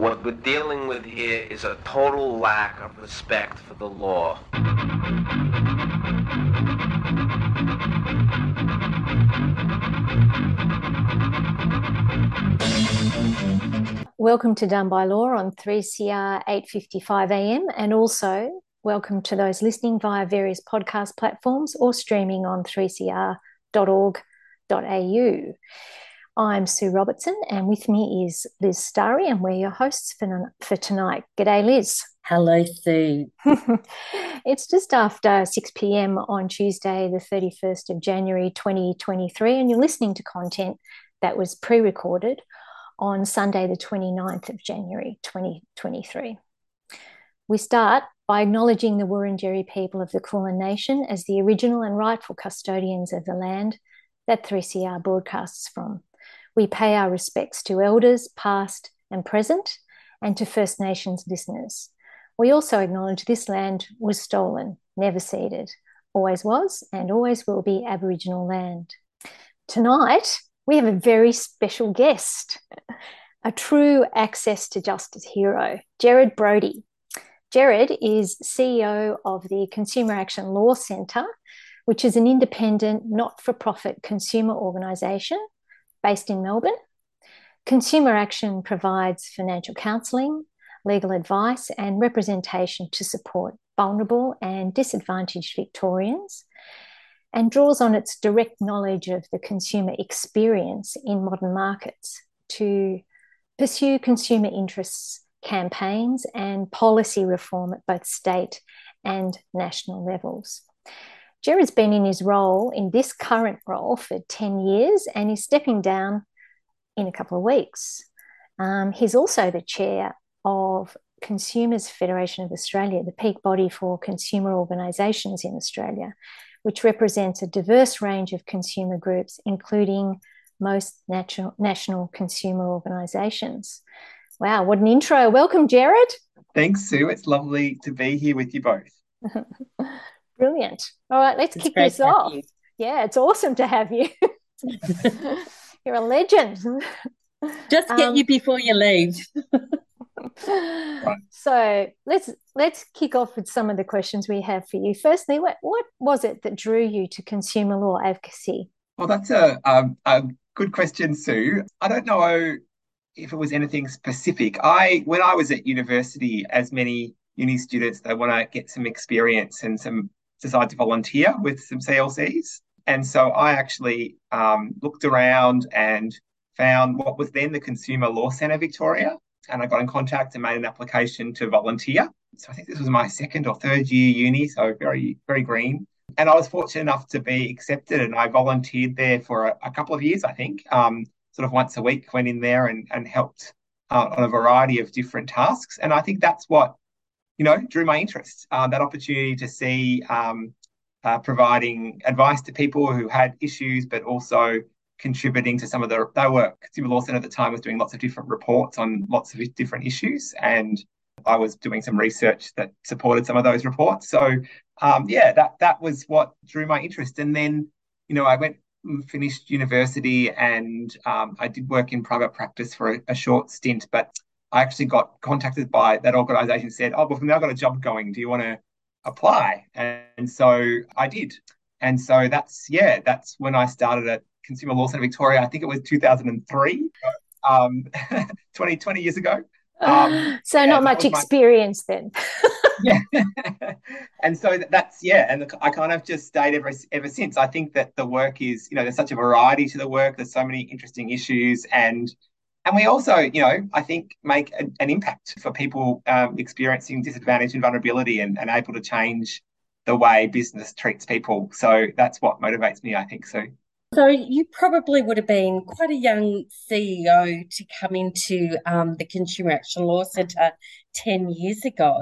What we're dealing with here is a total lack of respect for the law. Welcome to Done by Law on 3CR 8:55 a.m. and also welcome to those listening via various podcast platforms or streaming on 3cr.org.au. I'm Sue Robertson, and with me is Liz Starry, and we're your hosts for, for tonight. G'day, Liz. Hello, Sue. it's just after 6 p.m. on Tuesday, the 31st of January 2023, and you're listening to content that was pre recorded on Sunday, the 29th of January 2023. We start by acknowledging the Wurundjeri people of the Kulin Nation as the original and rightful custodians of the land that 3CR broadcasts from. We pay our respects to elders, past and present, and to First Nations listeners. We also acknowledge this land was stolen, never ceded, always was, and always will be Aboriginal land. Tonight, we have a very special guest, a true access to justice hero, Gerard Brody. Gerard is CEO of the Consumer Action Law Centre, which is an independent, not for profit consumer organisation based in Melbourne. Consumer Action provides financial counselling, legal advice, and representation to support vulnerable and disadvantaged Victorians and draws on its direct knowledge of the consumer experience in modern markets to pursue consumer interests campaigns and policy reform at both state and national levels. Gerard's been in his role, in this current role, for 10 years and he's stepping down in a couple of weeks. Um, he's also the chair of Consumers Federation of Australia, the peak body for consumer organisations in Australia, which represents a diverse range of consumer groups, including most national, national consumer organisations. Wow, what an intro. Welcome, Gerard. Thanks, Sue. It's lovely to be here with you both. Brilliant. All right, let's it's kick this off. Yeah, it's awesome to have you. You're a legend. Just get um, you before you leave. So let's let's kick off with some of the questions we have for you. Firstly, what what was it that drew you to consumer law advocacy? Well, that's a, a, a good question, Sue. I don't know if it was anything specific. I when I was at university, as many uni students, they want to get some experience and some decide to volunteer with some CLCs. And so I actually um, looked around and found what was then the Consumer Law Centre Victoria. And I got in contact and made an application to volunteer. So I think this was my second or third year uni, so very, very green. And I was fortunate enough to be accepted and I volunteered there for a, a couple of years, I think. Um, sort of once a week, went in there and, and helped uh, on a variety of different tasks. And I think that's what you know, drew my interest. Uh, that opportunity to see um, uh, providing advice to people who had issues, but also contributing to some of the they were consumer law centre at the time was doing lots of different reports on lots of different issues and I was doing some research that supported some of those reports. So um, yeah, that that was what drew my interest. And then, you know, I went finished university and um, I did work in private practice for a, a, short stint, but I actually got contacted by that organization said, Oh, well, we've now got a job going. Do you want to apply? And so I did. And so that's, yeah, that's when I started at Consumer Law Centre Victoria. I think it was 2003, um, 20, 20 years ago. Um, so not much experience my... then. yeah. and so that's, yeah. And I kind of just stayed ever, ever since. I think that the work is, you know, there's such a variety to the work. There's so many interesting issues and, and we also, you know, I think make a, an impact for people um, experiencing disadvantage and vulnerability and, and able to change the way business treats people. So that's what motivates me, I think. So. So you probably would have been quite a young CEO to come into um, the Consumer Action Law Centre 10 years ago,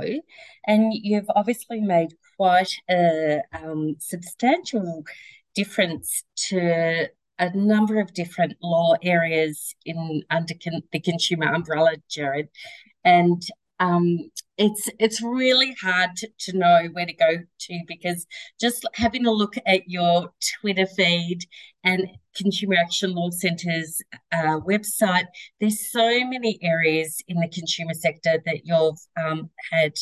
and you've obviously made quite a um, substantial difference to a number of different law areas in under con- the consumer umbrella, Gerard, and um, it's it's really hard to, to, know where to go to because just having a look at your Twitter feed and Consumer Action Law Centre's uh, website, there's so many areas in the consumer sector that you've um, had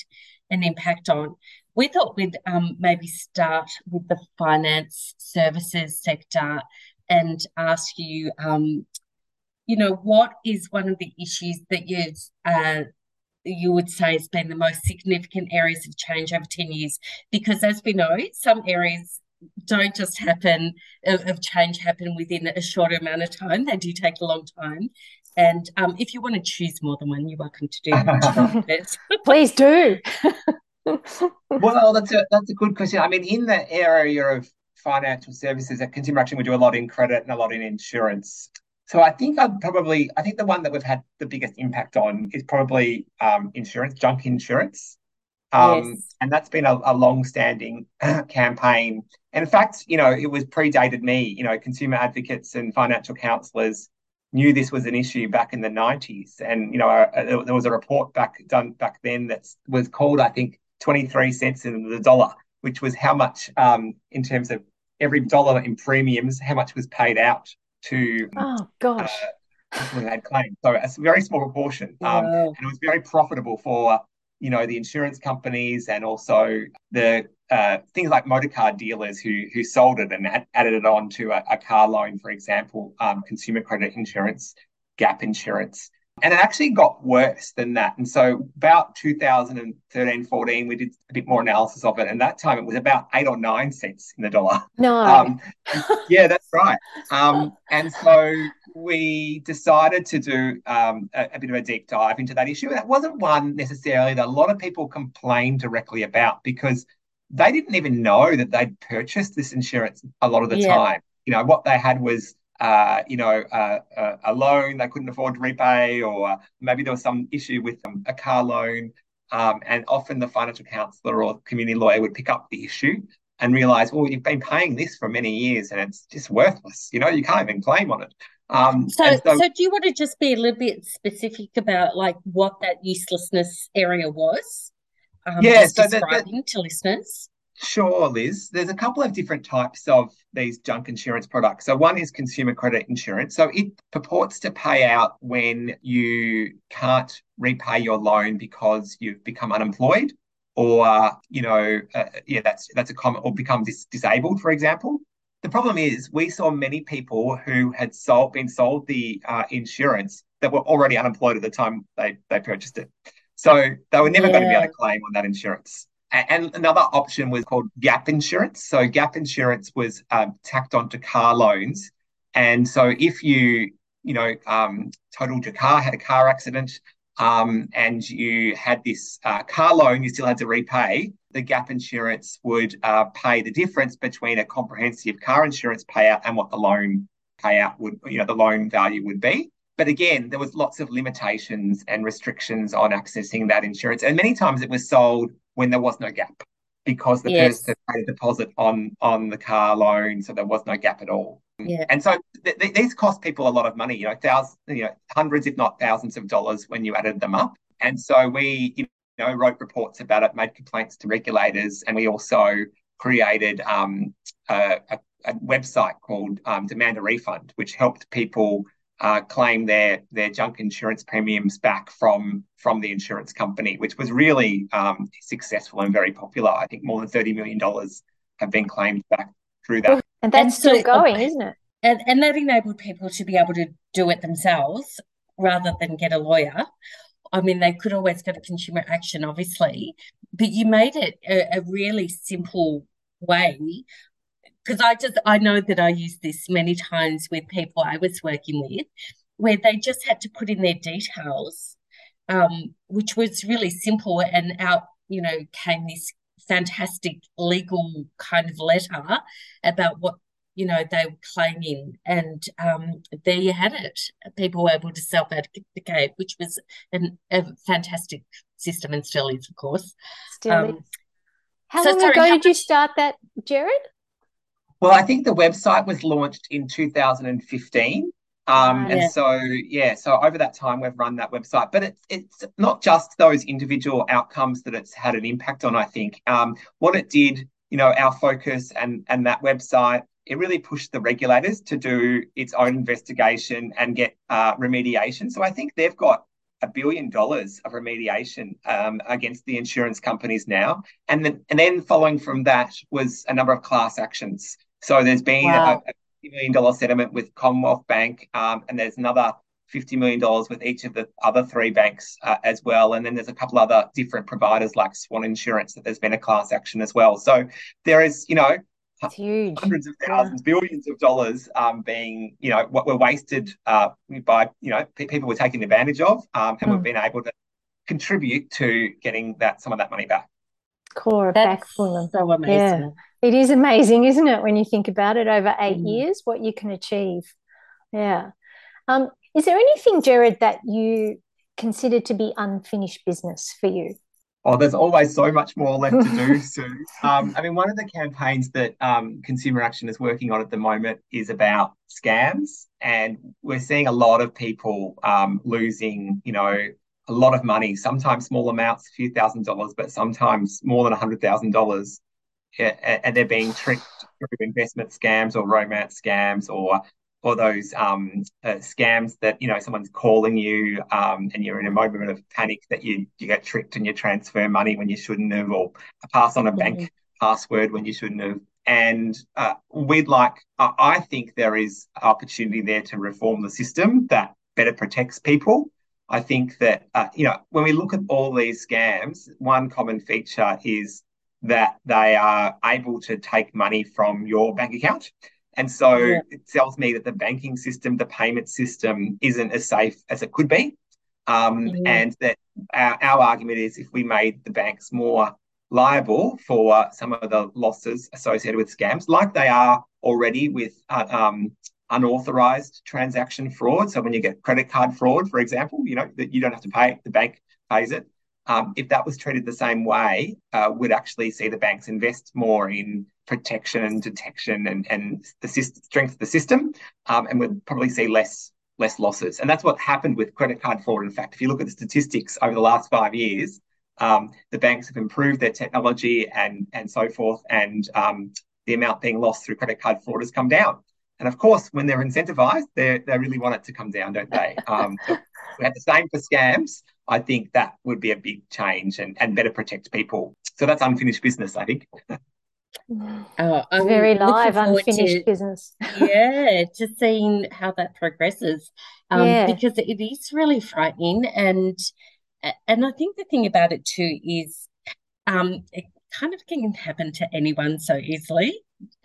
an impact on. We thought we'd um, maybe start with the finance services sector and ask you, um, you know, what is one of the issues that you uh, you would say has been the most significant areas of change over 10 years? Because as we know, some areas don't just happen of, of change happen within a shorter amount of time. They do take a long time. And um, if you want to choose more than one, you're welcome to do that. Please do. well, that's a that's a good question. I mean, in the area of financial services at Consumer Action, we do a lot in credit and a lot in insurance. So I think I'd probably I think the one that we've had the biggest impact on is probably um, insurance, junk insurance. Um, yes. And that's been a, a long-standing campaign. And in fact, you know, it was predated me. You know, consumer advocates and financial counsellors knew this was an issue back in the 90s. And, you know, uh, there was a report back done back then that was called, I think, 23 cents in the dollar, which was how much, um, in terms of every dollar in premiums, how much was paid out to. Oh, gosh. Uh, had claims. So a very small proportion. Um, And it was very profitable for you know the insurance companies and also the uh, things like motor car dealers who who sold it and had added it on to a, a car loan, for example, um, consumer credit insurance, gap insurance. And it actually got worse than that. And so about 2013, 14, we did a bit more analysis of it. And that time it was about eight or nine cents in the dollar. No. Um, yeah, that's right. Um, and so we decided to do um, a, a, bit of a deep dive into that issue. And it wasn't one necessarily that a lot of people complained directly about because they didn't even know that they'd purchased this insurance a lot of the yeah. time. You know, what they had was uh, you know, uh, uh, a loan they couldn't afford to repay, or maybe there was some issue with um, a car loan. Um, and often the financial counsellor or community lawyer would pick up the issue and realize, well, you've been paying this for many years and it's just worthless. You know, you can't even claim on it. Um, so, so, so, do you want to just be a little bit specific about like what that uselessness area was? Um, yeah, so that, that, to listeners. Sure, Liz. There's a couple of different types of these junk insurance products. So, one is consumer credit insurance. So, it purports to pay out when you can't repay your loan because you've become unemployed, or you know, uh, yeah, that's that's a common, or become dis- disabled, for example. The problem is, we saw many people who had sold been sold the uh, insurance that were already unemployed at the time they they purchased it. So they were never yeah. going to be able to claim on that insurance. And another option was called gap insurance. So gap insurance was um, tacked onto car loans. And so if you, you know, um, totaled your car, had a car accident, um, and you had this uh, car loan you still had to repay, the gap insurance would uh, pay the difference between a comprehensive car insurance payout and what the loan payout would, you know, the loan value would be. But again, there was lots of limitations and restrictions on accessing that insurance. And many times it was sold when there was no gap because the yes. person paid a deposit on on the car loan, so there was no gap at all. Yeah. And so th- th- these cost people a lot of money, you know, thousands, you know, hundreds, if not thousands of dollars when you added them up. And so we, you know, wrote reports about it, made complaints to regulators, and we also created um, a, a, a, website called um, Demand a Refund, which helped people uh, claim their their junk insurance premiums back from from the insurance company, which was really um, successful and very popular. I think more than thirty million dollars have been claimed back through that. And that's and still so, going, isn't it? And and that enabled people to be able to do it themselves rather than get a lawyer. I mean, they could always go to consumer action, obviously, but you made it a, a really simple way because I just I know that I used this many times with people I was working with, where they just had to put in their details, um, which was really simple, and out you know came this fantastic legal kind of letter about what you know they were claiming, and um, there you had it. People were able to self advocate, which was an, a fantastic system, and still is, of course. Still um, is. How so, long sorry, ago how did you start that, Gerard? Well, I think the website was launched in 2015. Um, and so, yeah, so over that time, we've run that website, but it's it's not just those individual outcomes that it's had an impact on. I think um, what it did, you know, our focus and and that website it really pushed the regulators to do its own investigation and get uh, remediation. So I think they've got a billion dollars of remediation um, against the insurance companies now, and then and then following from that was a number of class actions. So there's been wow. a, a $50 million settlement with Commonwealth Bank, um, and there's another $50 million with each of the other three banks uh, as well. And then there's a couple other different providers like Swan Insurance that there's been a class action as well. So there is, you know, it's huge. hundreds of thousands, yeah. billions of dollars um, being, you know, what were wasted uh, by, you know, people were taken advantage of, um, and mm. we've been able to contribute to getting that some of that money back. Core back for them. So amazing. Yeah. It is amazing, isn't it, when you think about it over eight mm. years, what you can achieve. Yeah. Um, is there anything, Gerard, that you consider to be unfinished business for you? Oh, there's always so much more left to do, Sue. Um, I mean, one of the campaigns that um, Consumer Action is working on at the moment is about scams, and we're seeing a lot of people um, losing, you know, a lot of money. Sometimes small amounts, a few thousand dollars, but sometimes more than a hundred thousand dollars and they're being tricked through investment scams or romance scams or or those um, uh, scams that you know someone's calling you um, and you're in a moment of panic that you you get tricked and you transfer money when you shouldn't have or pass on a bank mm-hmm. password when you shouldn't have and uh, we'd like uh, i think there is opportunity there to reform the system that better protects people i think that uh, you know when we look at all these scams one common feature is that they are able to take money from your bank account. And so yeah. it tells me that the banking system, the payment system isn't as safe as it could be. Um, yeah. And that our, our, argument is if we made the banks more liable for some of the losses associated with scams, like they are already with uh, um, unauthorized transaction fraud. So when you get credit card fraud, for example, you know that you don't have to pay, the bank pays it um, if that was treated the same way, uh, would actually see the banks invest more in protection and detection and, and the system, strength of the system, um, and would probably see less less losses. And that's what happened with credit card fraud. In fact, if you look at the statistics over the last five years, um, the banks have improved their technology and and so forth, and um, the amount being lost through credit card fraud has come down. And of course, when they're incentivized, they they really want it to come down, don't they? Um, we had the same for scams. I think that would be a big change and, and better protect people. So that's unfinished business, I think. Oh, I'm very live, unfinished to, business. yeah, just seeing how that progresses, um, yeah. because it is really frightening, and and I think the thing about it too is, um, it kind of can happen to anyone so easily.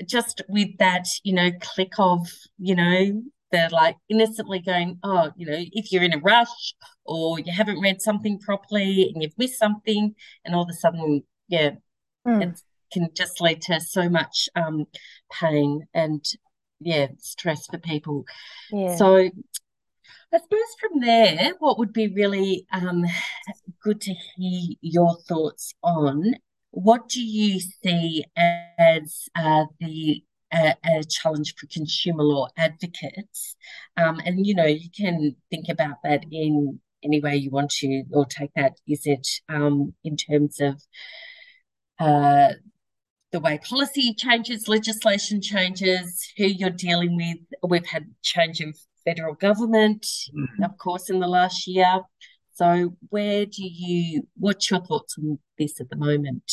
Just with that, you know, click of, you know, they're like innocently going, oh, you know, if you're in a rush or you haven't read something properly and you've missed something, and all of a sudden, yeah, mm. it can just lead to so much um, pain and yeah, stress for people. Yeah. So I suppose from there, what would be really um, good to hear your thoughts on what do you see as uh, the a, a challenge for consumer law advocates. Um, and, you know, you can think about that in any way you want to, or take that. Is it um, in terms of uh, the way policy changes, legislation changes, who you're dealing with? We've had change of federal government, mm-hmm. of course, in the last year. So, where do you, what's your thoughts on this at the moment?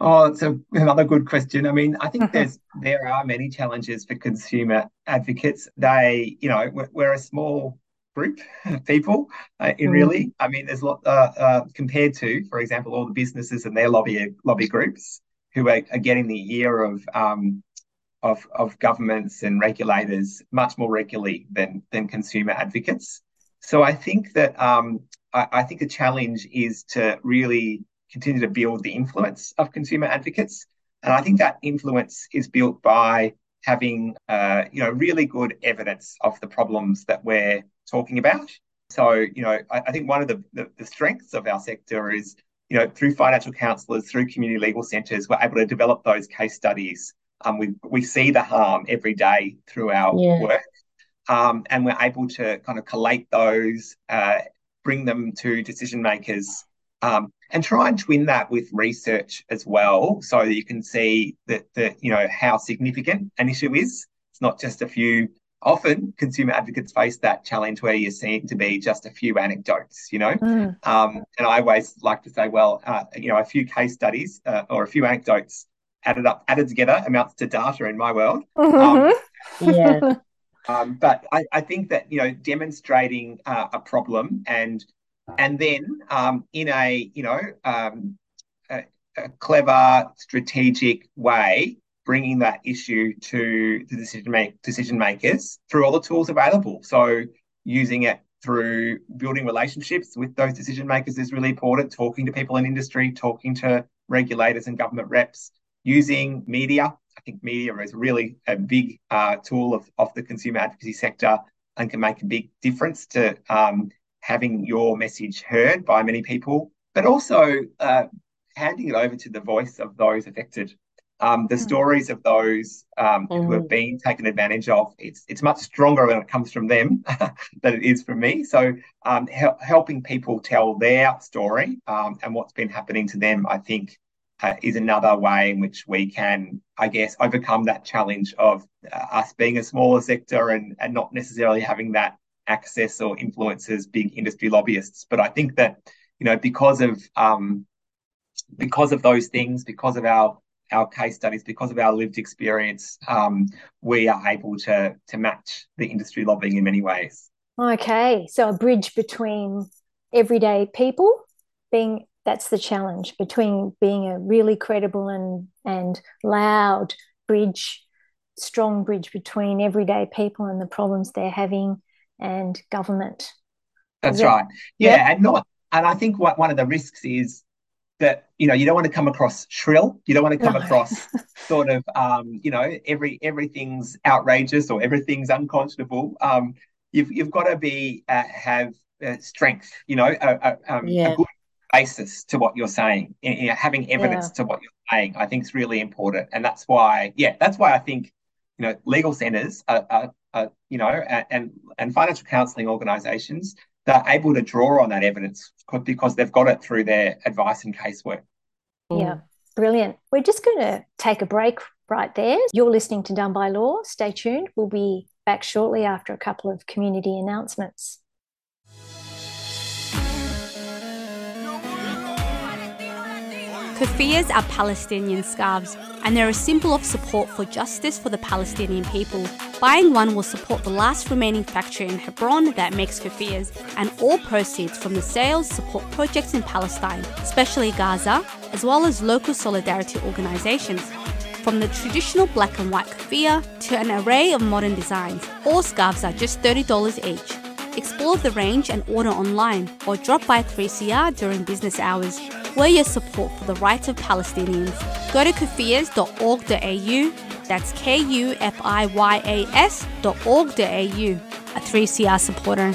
Oh, it's a, another good question. I mean, I think mm-hmm. there's there are many challenges for consumer advocates. They, you know, we're, we're a small group of people. Uh, mm. Really, I mean, there's a lot uh, uh, compared to, for example, all the businesses and their lobby lobby groups who are, are getting the ear of um, of of governments and regulators much more regularly than than consumer advocates. So I think that um, I, I think the challenge is to really continue to build the influence of consumer advocates. And I think that influence is built by having, uh, you know, really good evidence of the problems that we're talking about. So, you know, I, I think one of the, the, the, strengths of our sector is, you know, through financial counsellors, through community legal centres, we're able to develop those case studies. Um, we, we see the harm every day through our yeah. work. Um, and we're able to kind of collate those, uh, bring them to decision makers Um, and try and twin that with research as well, so that you can see that that you know how significant an issue is. It's not just a few. Often, consumer advocates face that challenge where you seem to be just a few anecdotes, you know. Mm. Um, and I always like to say, well, uh, you know, a few case studies uh, or a few anecdotes added up, added together amounts to data in my world. Mm-hmm. Um, yeah. Um, but I, I, think that you know demonstrating uh, a problem and and then um, in a you know um, a, a, clever strategic way bringing that issue to the decision make decision makers through all the tools available. So using it through building relationships with those decision makers is really important. Talking to people in industry talking to regulators and government reps using media I think media is really a big uh, tool of, of the consumer advocacy sector and can make a big difference to um, having your message heard by many people, but also uh, handing it over to the voice of those affected. Um, the mm. stories of those um, mm. who have mm. been taken advantage of, it's it's much stronger when it comes from them than it is from me. So um, helping people tell their story um, and what's been happening to them, I think, uh, is another way in which we can, I guess, overcome that challenge of uh, us being a smaller sector and, and not necessarily having that access or influence as big industry lobbyists. But I think that, you know, because of um, because of those things, because of our our case studies, because of our lived experience, um, we are able to to match the industry lobbying in many ways. Okay, so a bridge between everyday people being that's the challenge between being a really credible and and loud bridge strong bridge between everyday people and the problems they're having and government. That's right. Yeah, yeah and not and i think what one of the risks is that you know you don't want to come across shrill. You don't want to come no. across sort of um, you know every everything's outrageous or everything's unconscionable. Um, you've you've got to be uh, have uh, strength you know a, a, um, yeah. a good basis to what you're saying, you know, having evidence yeah. to what you're saying, I think is really important. And that's why, yeah, that's why I think, you know, legal centres are, are, are you know, and and financial counselling organisations, they're able to draw on that evidence because they've got it through their advice and casework. Yeah, mm. brilliant. We're just going to take a break right there. You're listening to Done by Law. Stay tuned. We'll be back shortly after a couple of community announcements. Kufiyas are Palestinian scarves, and they're a symbol of support for justice for the Palestinian people. Buying one will support the last remaining factory in Hebron that makes kufiyas, and all proceeds from the sales support projects in Palestine, especially Gaza, as well as local solidarity organisations. From the traditional black and white kufiya to an array of modern designs, all scarves are just $30 each. Explore the range and order online or drop by 3CR during business hours. We're your support for the rights of Palestinians. Go to kufiyas.org.au, that's K U F I Y A S.org.au, a 3CR supporter.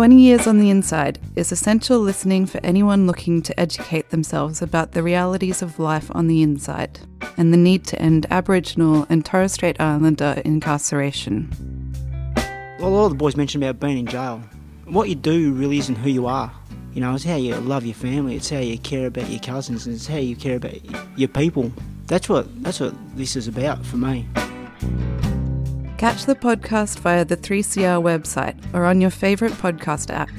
20 Years on the Inside is essential listening for anyone looking to educate themselves about the realities of life on the inside and the need to end Aboriginal and Torres Strait Islander incarceration. Well, a lot of the boys mentioned about being in jail. What you do really isn't who you are. You know, it's how you love your family, it's how you care about your cousins, and it's how you care about your people. That's what that's what this is about for me. Catch the podcast via the 3CR website or on your favourite podcast app.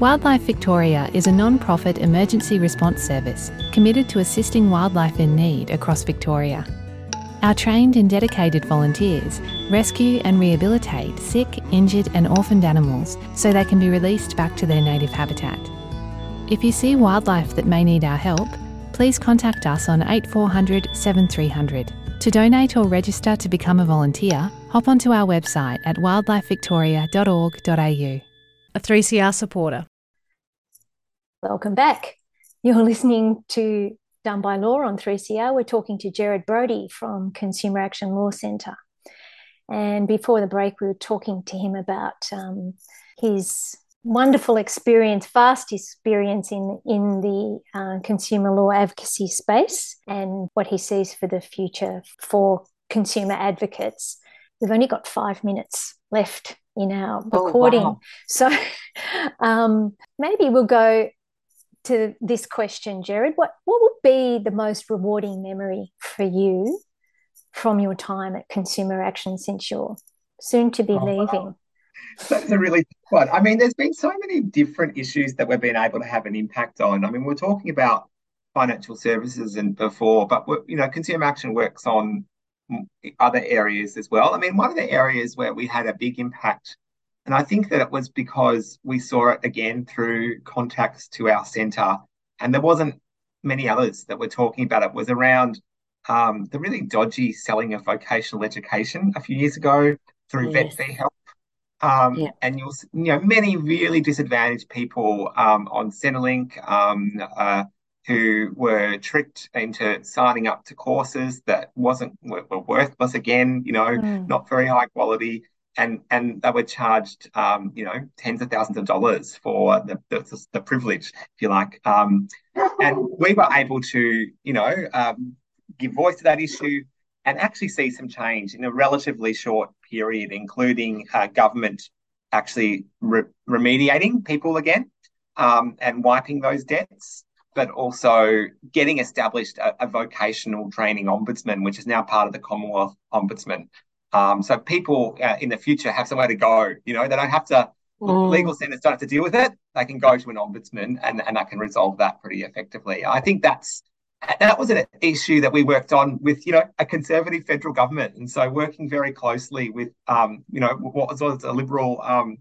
Wildlife Victoria is a non profit emergency response service committed to assisting wildlife in need across Victoria. Our trained and dedicated volunteers rescue and rehabilitate sick, injured, and orphaned animals so they can be released back to their native habitat. If you see wildlife that may need our help, please contact us on 8400 7300. To donate or register to become a volunteer, hop onto our website at wildlifevictoria.org.au. A 3CR supporter. Welcome back. You're listening to Done by Law on 3CR. We're talking to Gerard Brody from Consumer Action Law Centre. And before the break, we were talking to him about um, his wonderful experience, vast experience in, in the uh, consumer law advocacy space and what he sees for the future for consumer advocates. We've only got five minutes left in our recording. Oh, wow. So um, maybe we'll go to this question, Gerard. What, what would be the most rewarding memory for you from your time at Consumer Action since you're soon to be oh, leaving? Wow. That's a really one. I mean, there's been so many different issues that we've been able to have an impact on. I mean, we're talking about financial services and before, but you know, consumer action works on other areas as well. I mean, one of the areas where we had a big impact, and I think that it was because we saw it again through contacts to our centre, and there wasn't many others that were talking about it, was around um, the really dodgy selling of vocational education a few years ago through yes. Vet Help. Um, yeah. And you'll, you know, many really disadvantaged people um, on Centrelink um, uh, who were tricked into signing up to courses that wasn't were, were worthless again, you know, mm. not very high quality, and and they were charged, um, you know, tens of thousands of dollars for the the, the privilege, if you like. Um, and we were able to, you know, um, give voice to that issue and actually see some change in a relatively short period, including uh, government actually re- remediating people again um, and wiping those debts, but also getting established a, a, vocational training ombudsman, which is now part of the Commonwealth Ombudsman. Um, so people uh, in the future have somewhere to go. You know, they don't have to. Mm. Legal centres don't have to deal with it. They can go to an ombudsman, and and that can resolve that pretty effectively. I think that's that was an issue that we worked on with you know a conservative federal government and so working very closely with um, you know what was a liberal um,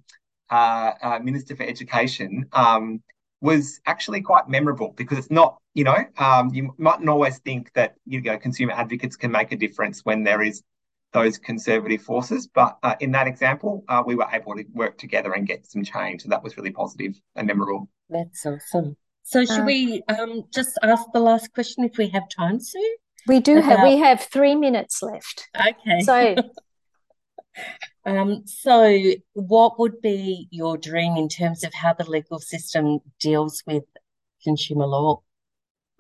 uh, uh, minister for education um, was actually quite memorable because it's not you know um, you mightn't always think that you know consumer advocates can make a difference when there is those conservative forces but uh, in that example uh, we were able to work together and get some change and that was really positive and memorable that's awesome so should uh, we um, just ask the last question if we have time, Sue? We do About... have we have three minutes left. Okay. So um, so what would be your dream in terms of how the legal system deals with consumer law?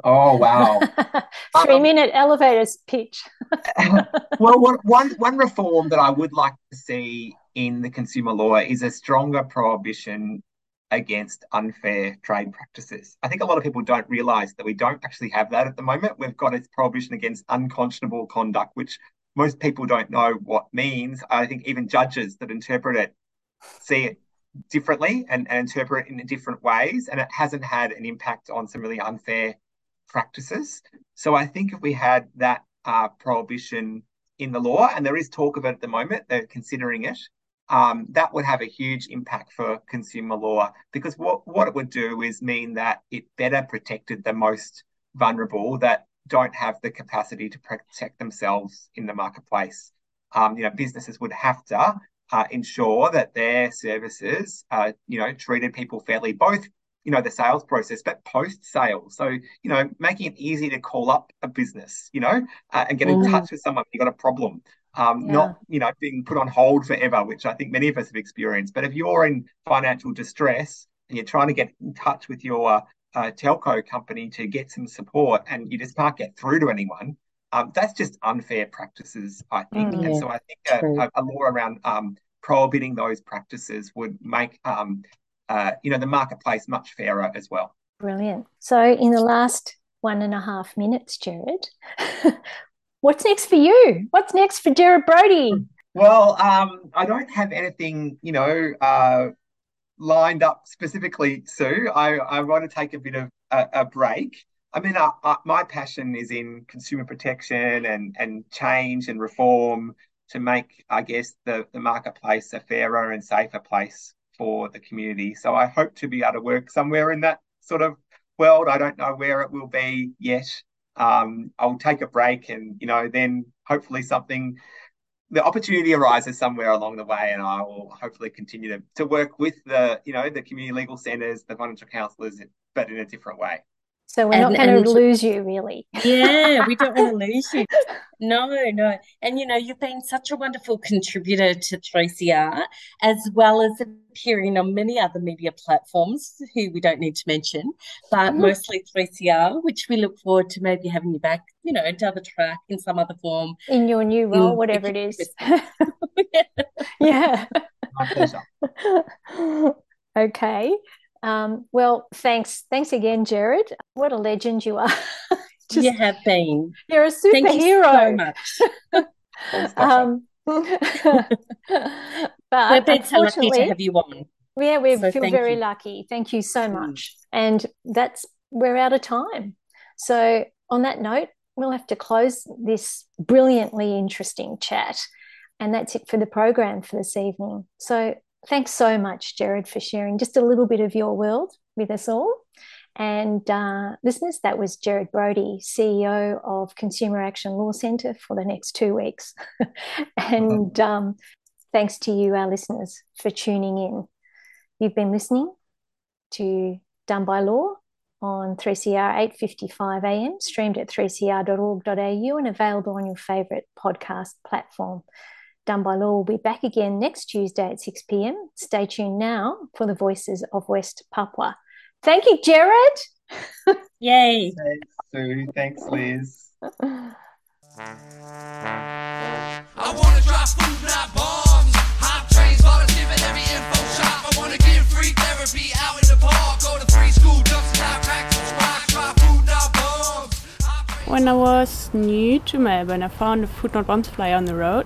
Oh wow! Three um, minute elevators pitch. well, one, one, one reform that I would like to see in the consumer law is a stronger prohibition against unfair trade practices. I think a lot of people don't realize that we don't actually have that at the moment. We've got a prohibition against unconscionable conduct, which most people don't know what means. I think even judges that interpret it see it differently and, and interpret it in different ways. And it hasn't had an impact on some really unfair practices. So I think if we had that uh, prohibition in the law, and there is talk of it at the moment, they're considering it, um, that would have a huge impact for consumer law because what, what it would do is mean that it better protected the most vulnerable that don't have the capacity to protect themselves in the marketplace. Um, you know, businesses would have to uh, ensure that their services, uh, you know, treated people fairly, both you know the sales process but post sale so you know making it easy to call up a business you know uh, and get in mm. touch with someone you got a problem um, yeah. not you know being put on hold forever, which I think many of us have experienced. But if you're in financial distress and you're trying to get in touch with your uh, telco company to get some support, and you just can't get through to anyone, um, that's just unfair practices, I think. Mm, and so I think a, a, law around um, prohibiting those practices would make um, uh, you know the marketplace much fairer as well. Brilliant. So in the last one and a half minutes, Gerard, What's next for you? What's next for Gerard Brody? Well, um, I don't have anything, you know, uh, lined up specifically, Sue. I, I want to take a bit of a, a break. I mean, I, I, my passion is in consumer protection and, and change and reform to make, I guess, the, the marketplace a fairer and safer place for the community. So I hope to be able to work somewhere in that sort of world. I don't know where it will be yet. Um, I'll take a break and, you know, then hopefully something the opportunity arises somewhere along the way, and I will hopefully continue to, to work with the you know the community legal centres, the financial counsellors, but in a different way. So we're and, not going to lose you, really. Yeah, we don't want to lose you. No, no. And you know, you've been such a wonderful contributor to 3CR, as well as appearing on many other media platforms who we don't need to mention, but mm-hmm. mostly 3CR, which we look forward to maybe having you back, you know, down the track in some other form. In your new role, in, whatever it is. yeah. My pleasure. okay. Um, well, thanks, thanks again, Gerard. What a legend you are! Just, you have been. You're a superhero. You so much. um, but we're been so lucky to have you on. Yeah, we so feel very you. lucky. Thank you so mm. much. And that's we're out of time. So on that note, we'll have to close this brilliantly interesting chat. And that's it for the program for this evening. So thanks so much, Gerard, for sharing just a little bit of your world with us all. And uh, listeners, that was Gerard Brody, CEO of Consumer Action Law Centre for the next two weeks. and um, thanks to you, our listeners, for tuning in. You've been listening to Done by Law on 3CR 8:55 a.m. streamed at 3cr.org.au and available on your favourite podcast platform. Done by Law will be back again next Tuesday at 6 p.m. Stay tuned now for the voices of West Papua. Thank you, Gerard. Yay. Thanks, Sue. Thanks, Liz. I want to drop food, not bombs. Hop trains, every info shop. I want to give free therapy out in the park. Go to free school, practice, food, not bombs. When I was new to Melbourne, I found a Food Not Bombs flyer on the road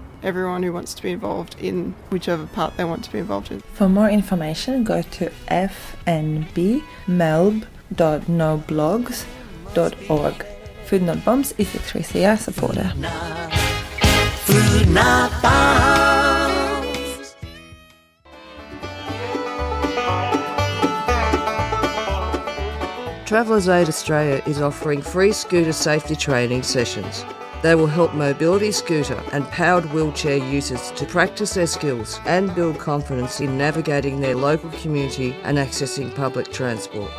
everyone who wants to be involved in whichever part they want to be involved in. For more information, go to fnbmelb.noblogs.org. Food Not Bombs is a 3CR supporter. Food Not Bombs. Travellers Aid Australia is offering free scooter safety training sessions. They will help mobility scooter and powered wheelchair users to practice their skills and build confidence in navigating their local community and accessing public transport.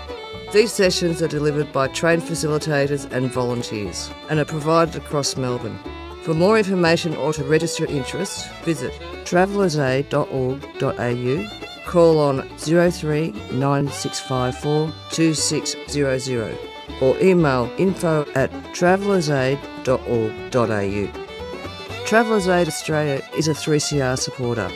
These sessions are delivered by trained facilitators and volunteers and are provided across Melbourne. For more information or to register interest, visit travellersaid.org.au, call on 03 9654 2600 or email info at travellersaid.org.au. Travellers Aid Australia is a 3CR supporter.